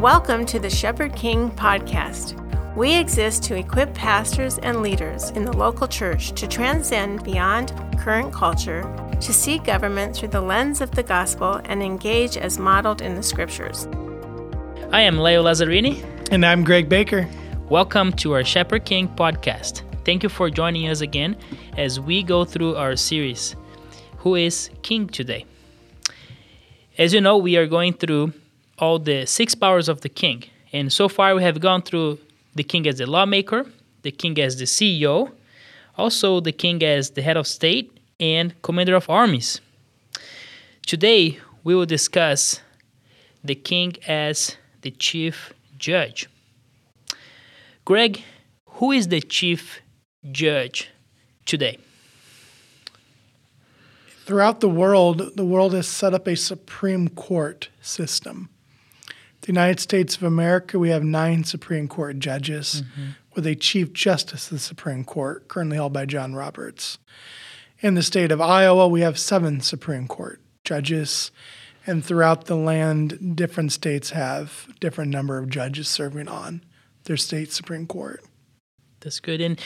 Welcome to the Shepherd King podcast. We exist to equip pastors and leaders in the local church to transcend beyond current culture, to see government through the lens of the gospel, and engage as modeled in the scriptures. I am Leo Lazzarini. And I'm Greg Baker. Welcome to our Shepherd King podcast. Thank you for joining us again as we go through our series, Who is King Today? As you know, we are going through all the six powers of the king. And so far, we have gone through the king as the lawmaker, the king as the CEO, also the king as the head of state and commander of armies. Today, we will discuss the king as the chief judge. Greg, who is the chief judge today? Throughout the world, the world has set up a Supreme Court system. United States of America, we have nine Supreme Court judges mm-hmm. with a Chief Justice of the Supreme Court, currently held by John Roberts. In the state of Iowa, we have seven Supreme Court judges. And throughout the land, different states have different number of judges serving on their state Supreme Court. That's good. And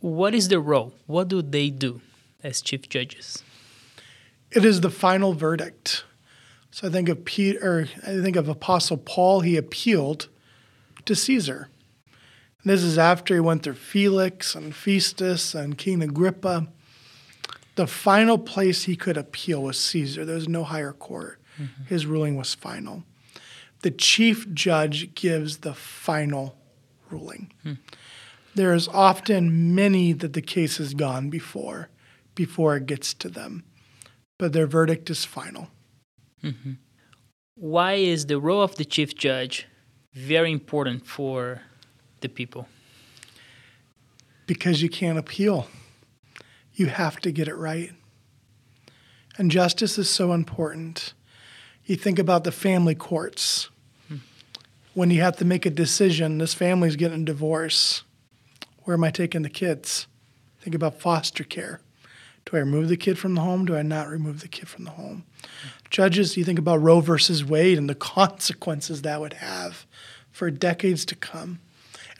what is the role? What do they do as chief judges? It is the final verdict. So I think of Peter, I think of Apostle Paul. He appealed to Caesar. And this is after he went through Felix and Festus and King Agrippa. The final place he could appeal was Caesar. There was no higher court. Mm-hmm. His ruling was final. The chief judge gives the final ruling. Hmm. There is often many that the case has gone before, before it gets to them but their verdict is final. Mm-hmm. Why is the role of the chief judge very important for the people? Because you can't appeal. You have to get it right. And justice is so important. You think about the family courts. Hmm. When you have to make a decision, this family's getting a divorce. Where am I taking the kids? Think about foster care. Do I remove the kid from the home? Do I not remove the kid from the home? Judges, you think about Roe versus Wade and the consequences that would have for decades to come,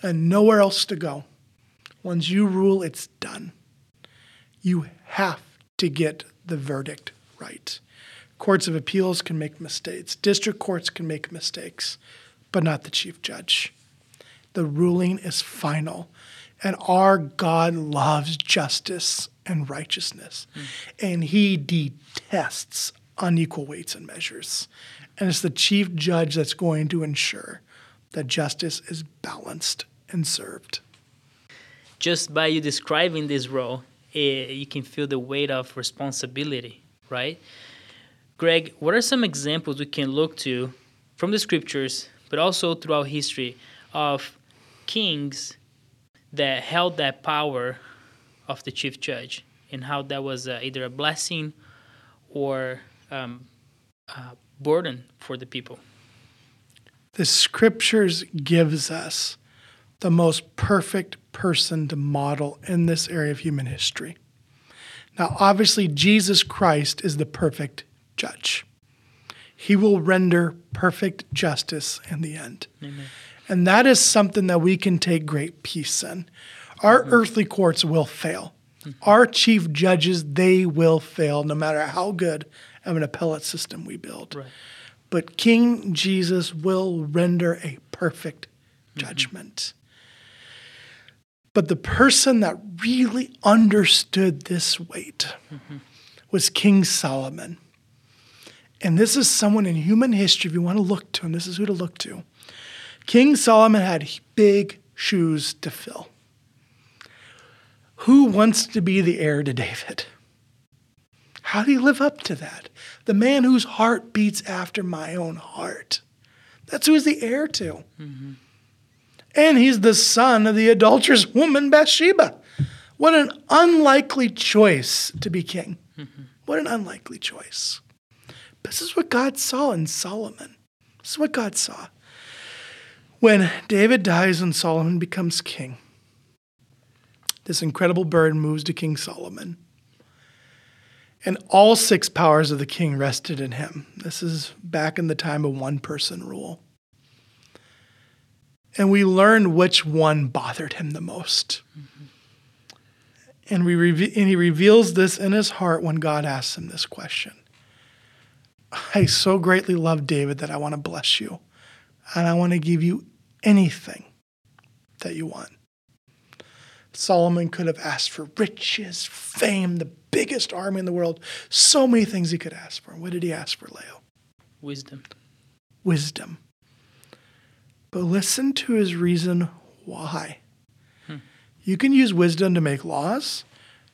and nowhere else to go. Once you rule, it's done. You have to get the verdict right. Courts of appeals can make mistakes, district courts can make mistakes, but not the chief judge. The ruling is final. And our God loves justice and righteousness. Mm. And he detests unequal weights and measures. And it's the chief judge that's going to ensure that justice is balanced and served. Just by you describing this role, eh, you can feel the weight of responsibility, right? Greg, what are some examples we can look to from the scriptures, but also throughout history, of kings that held that power of the chief judge and how that was uh, either a blessing or um, a burden for the people. The scriptures gives us the most perfect person to model in this area of human history. Now, obviously, Jesus Christ is the perfect judge. He will render perfect justice in the end. Amen. And that is something that we can take great peace in. Our mm-hmm. earthly courts will fail. Mm-hmm. Our chief judges, they will fail no matter how good of an appellate system we build. Right. But King Jesus will render a perfect mm-hmm. judgment. But the person that really understood this weight mm-hmm. was King Solomon. And this is someone in human history, if you want to look to, and this is who to look to. King Solomon had big shoes to fill. Who wants to be the heir to David? How do you live up to that? The man whose heart beats after my own heart. That's who he's the heir to. Mm-hmm. And he's the son of the adulterous woman Bathsheba. What an unlikely choice to be king. Mm-hmm. What an unlikely choice. This is what God saw in Solomon. This is what God saw. When David dies and Solomon becomes king, this incredible bird moves to King Solomon. And all six powers of the king rested in him. This is back in the time of one person rule. and we learn which one bothered him the most. And, we reve- and he reveals this in his heart when God asks him this question. I so greatly love David that I want to bless you, and I want to give you anything that you want. Solomon could have asked for riches, fame, the biggest army in the world, so many things he could ask for. What did he ask for, Leo? Wisdom. Wisdom. But listen to his reason why. Hmm. You can use wisdom to make laws.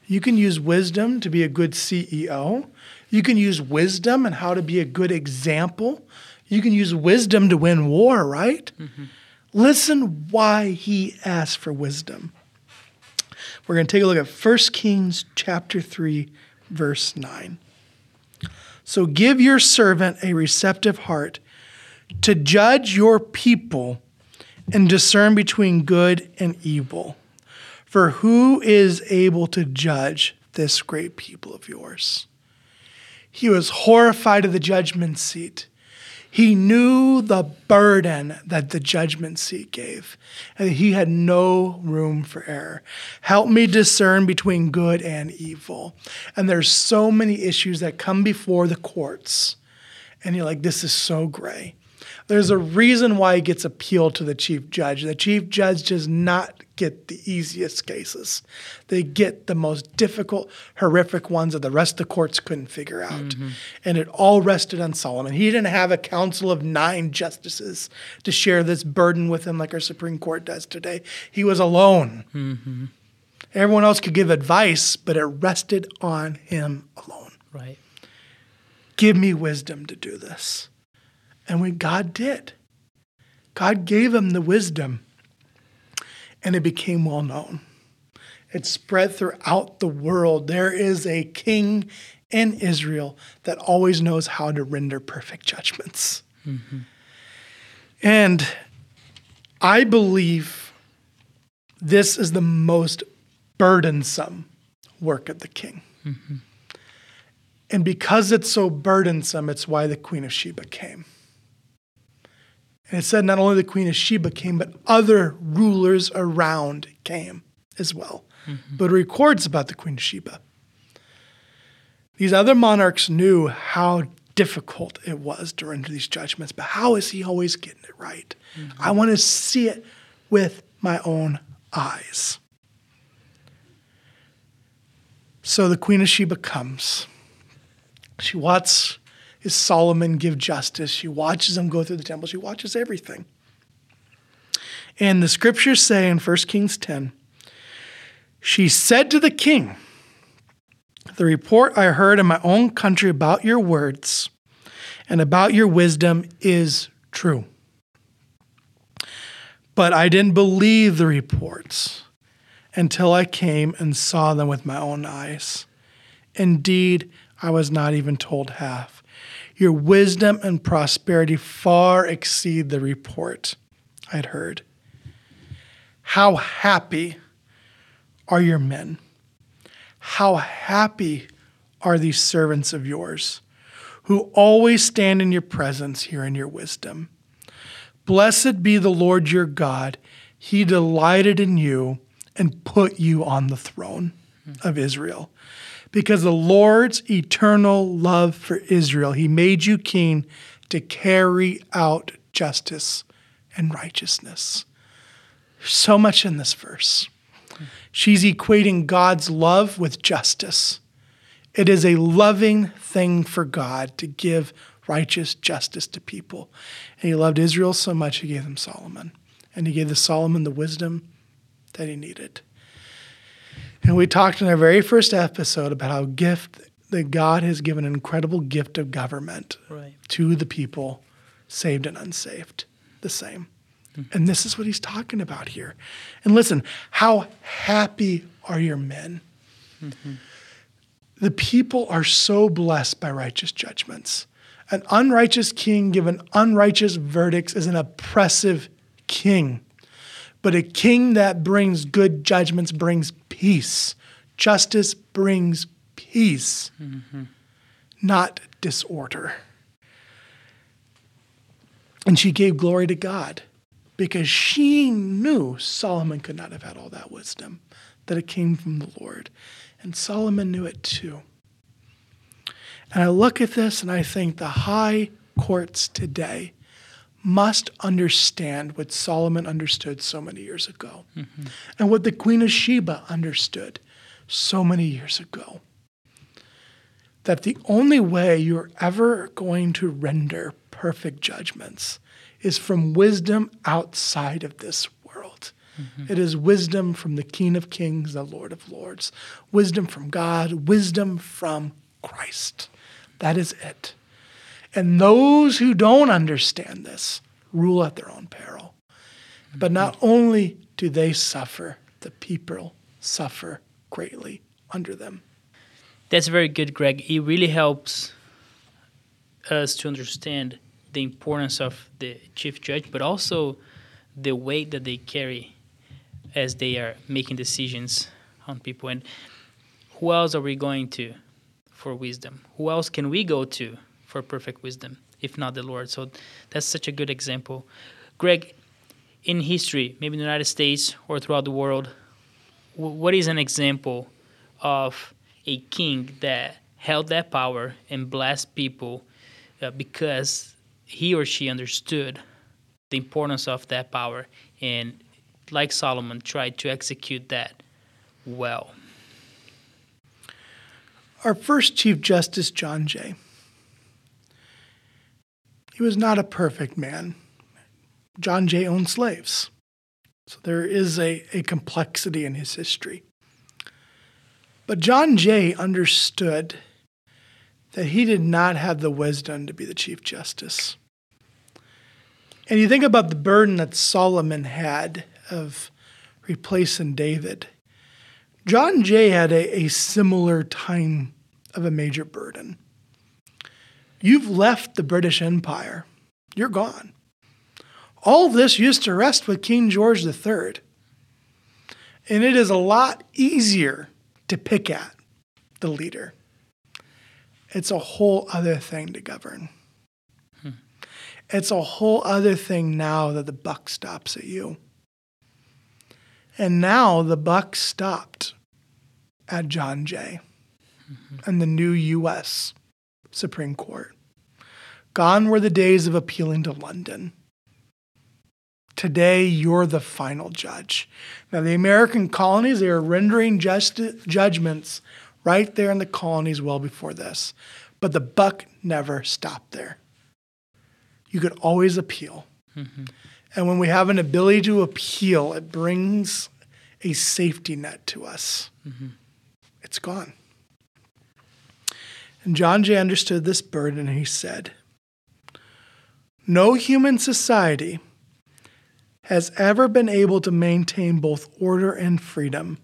You can use wisdom to be a good CEO. You can use wisdom and how to be a good example. You can use wisdom to win war, right? Mm-hmm. Listen why he asked for wisdom. We're going to take a look at 1 Kings chapter 3 verse 9. So give your servant a receptive heart to judge your people and discern between good and evil. For who is able to judge this great people of yours? He was horrified of the judgment seat. He knew the burden that the judgment seat gave, and he had no room for error. Help me discern between good and evil. And there's so many issues that come before the courts, and you're like, this is so gray. There's a reason why it gets appealed to the chief judge. The chief judge does not get the easiest cases. They get the most difficult, horrific ones that the rest of the courts couldn't figure out. Mm-hmm. And it all rested on Solomon. He didn't have a council of nine justices to share this burden with him like our Supreme Court does today. He was alone. Mm-hmm. Everyone else could give advice, but it rested on him alone Right. give me wisdom to do this. And when God did, God gave him the wisdom and it became well known. It spread throughout the world. There is a king in Israel that always knows how to render perfect judgments. Mm-hmm. And I believe this is the most burdensome work of the king. Mm-hmm. And because it's so burdensome, it's why the Queen of Sheba came. And it said not only the Queen of Sheba came, but other rulers around came as well. Mm-hmm. But it records about the Queen of Sheba. These other monarchs knew how difficult it was to render these judgments, but how is he always getting it right? Mm-hmm. I want to see it with my own eyes. So the Queen of Sheba comes. She watches is Solomon give justice. She watches him go through the temple. She watches everything. And the scriptures say in 1 Kings 10, she said to the king, The report I heard in my own country about your words and about your wisdom is true. But I didn't believe the reports until I came and saw them with my own eyes. Indeed, I was not even told half. Your wisdom and prosperity far exceed the report I'd heard. How happy are your men? How happy are these servants of yours who always stand in your presence here in your wisdom? Blessed be the Lord your God. He delighted in you and put you on the throne of Israel. Because the Lord's eternal love for Israel, he made you king to carry out justice and righteousness. So much in this verse. She's equating God's love with justice. It is a loving thing for God to give righteous justice to people. And he loved Israel so much, he gave them Solomon. And he gave the Solomon the wisdom that he needed. And we talked in our very first episode about how gift that God has given an incredible gift of government Right. to the people, saved and unsaved, the same. Mm-hmm. And this is what he's talking about here. And listen, how happy are your men? Mm-hmm. The people are so blessed by righteous judgments. An unrighteous king given unrighteous verdicts is an oppressive king. But a king that brings good judgments brings peace. Justice brings peace, not disorder. And she gave glory to God. because she knew Solomon could not have had all that wisdom, that it came from the Lord. And Solomon knew it too. And I look at this and I think the high courts today must understand what Solomon understood so many years ago mm-hmm. and what the Queen of Sheba understood so many years ago. That the only way you're ever going to render perfect judgments is from wisdom outside of this world. Mm-hmm. It is wisdom from the King of Kings, the Lord of Lords, wisdom from God, wisdom from Christ. That is it. And those who don't understand this rule at their own peril. But not only do they suffer, the people suffer greatly under them. That's very good, Greg. It really helps us to understand the importance of the chief judge, but also the weight that they carry as they are making decisions on people. And who else are we going to for wisdom? Who else can we go to for perfect wisdom, if not the Lord? So that's such a good example. Greg, in history, maybe in the United States or throughout the world, what is an example of a king that held that power and blessed people uh, because he or she understood the importance of that power and like Solomon tried to execute that well. Our first Chief Justice, John Jay, he was not a perfect man. John Jay owned slaves. So there is a, a complexity in his history. But John Jay understood that he did not have the wisdom to be the Chief Justice. And you think about the burden that Solomon had of replacing David. John Jay had a, a similar time of a major burden. You've left the British Empire, you're gone. All this used to rest with King George III. And it is a lot easier to pick at the leader. It's a whole other thing to govern. Hmm. It's a whole other thing now that the buck stops at you. And now the buck stopped at John Jay mm-hmm. and the new U.S. Supreme Court. Gone were the days of appealing to London. Today, you're the final judge. Now, the American colonies, they are rendering just judgments right there in the colonies well before this. But the buck never stopped there. You could always appeal. Mm-hmm. And when we have an ability to appeal, it brings a safety net to us. Mm-hmm. It's gone. And John Jay understood this burden and he said, No human society has ever been able to maintain both order and freedom,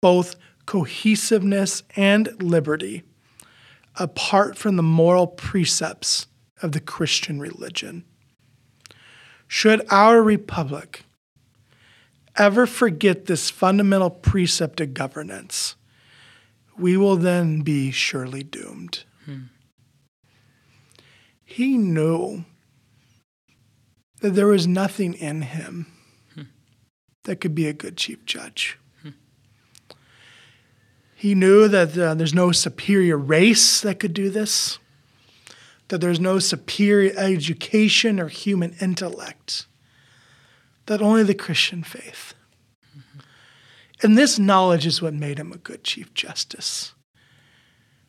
both cohesiveness and liberty, apart from the moral precepts of the Christian religion. Should our republic ever forget this fundamental precept of governance, we will then be surely doomed. Hmm. He knew that there was nothing in him hmm. that could be a good chief judge. Hmm. He knew that uh, there's no superior race that could do this, that there's no superior education or human intellect, that only the Christian faith. And this knowledge is what made him a good chief justice.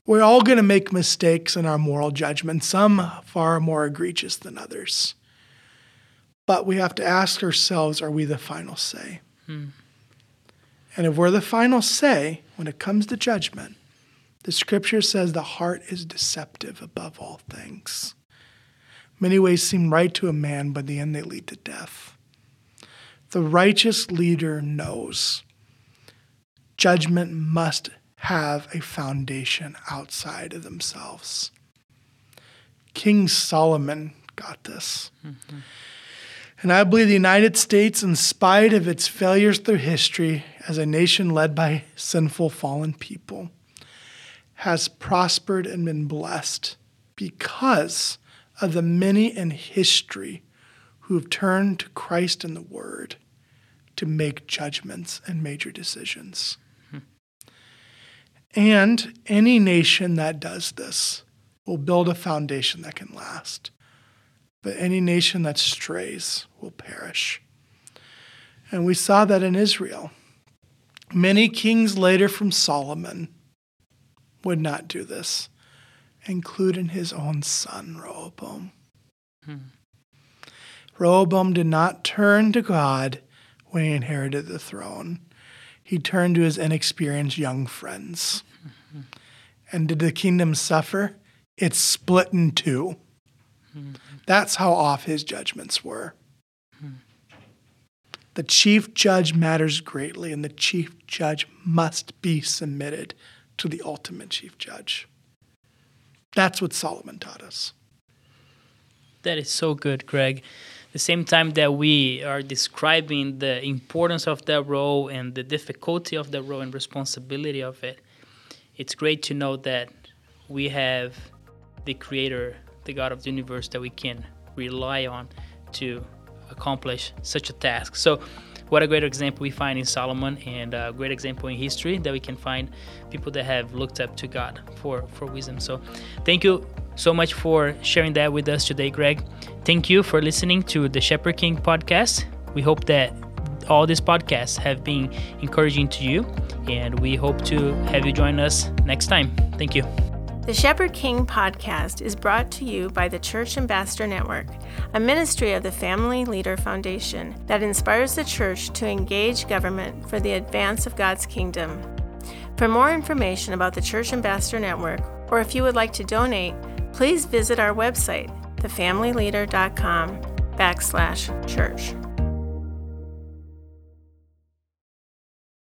We're all going to make mistakes in our moral judgment, some far more egregious than others. But we have to ask ourselves are we the final say? Hmm. And if we're the final say when it comes to judgment, the scripture says the heart is deceptive above all things. Many ways seem right to a man, but in the end they lead to death. The righteous leader knows judgment must have a foundation outside of themselves. King Solomon got this. Mm-hmm. And I believe the United States, in spite of its failures through history as a nation led by sinful, fallen people, has prospered and been blessed because of the many in history who have turned to Christ and the Word to make judgments and major decisions. And any nation that does this will build a foundation that can last. But any nation that strays will perish. And we saw that in Israel. Many kings later from Solomon would not do this, including his own son, Rehoboam. Hmm. Rehoboam did not turn to God when he inherited the throne. He turned to his inexperienced young friends. And did the kingdom suffer? It split in 2 mm-hmm. That's how off his judgments were. The chief judge matters greatly, and the chief judge must be submitted to the ultimate chief judge. That's what Solomon taught us. That is so good, Greg. The same time that we are describing the importance of that role and the difficulty of that role and responsibility of it, it's great to know that we have the Creator, the God of the universe, that we can rely on to accomplish such a task. So, what a great example we find in Solomon and a great example in history that we can find people that have looked up to God for, for wisdom. So, thank you so much for sharing that with us today, Greg. Thank you for listening to the Shepherd King podcast. We hope that all these podcasts have been encouraging to you, and we hope to have you join us next time. Thank you. The Shepherd King podcast is brought to you by the Church Ambassador Network, a ministry of the Family Leader Foundation that inspires the church to engage government for the advance of God's kingdom. For more information about the Church Ambassador Network, or if you would like to donate, please visit our website, thefamilyleader.com backslash church.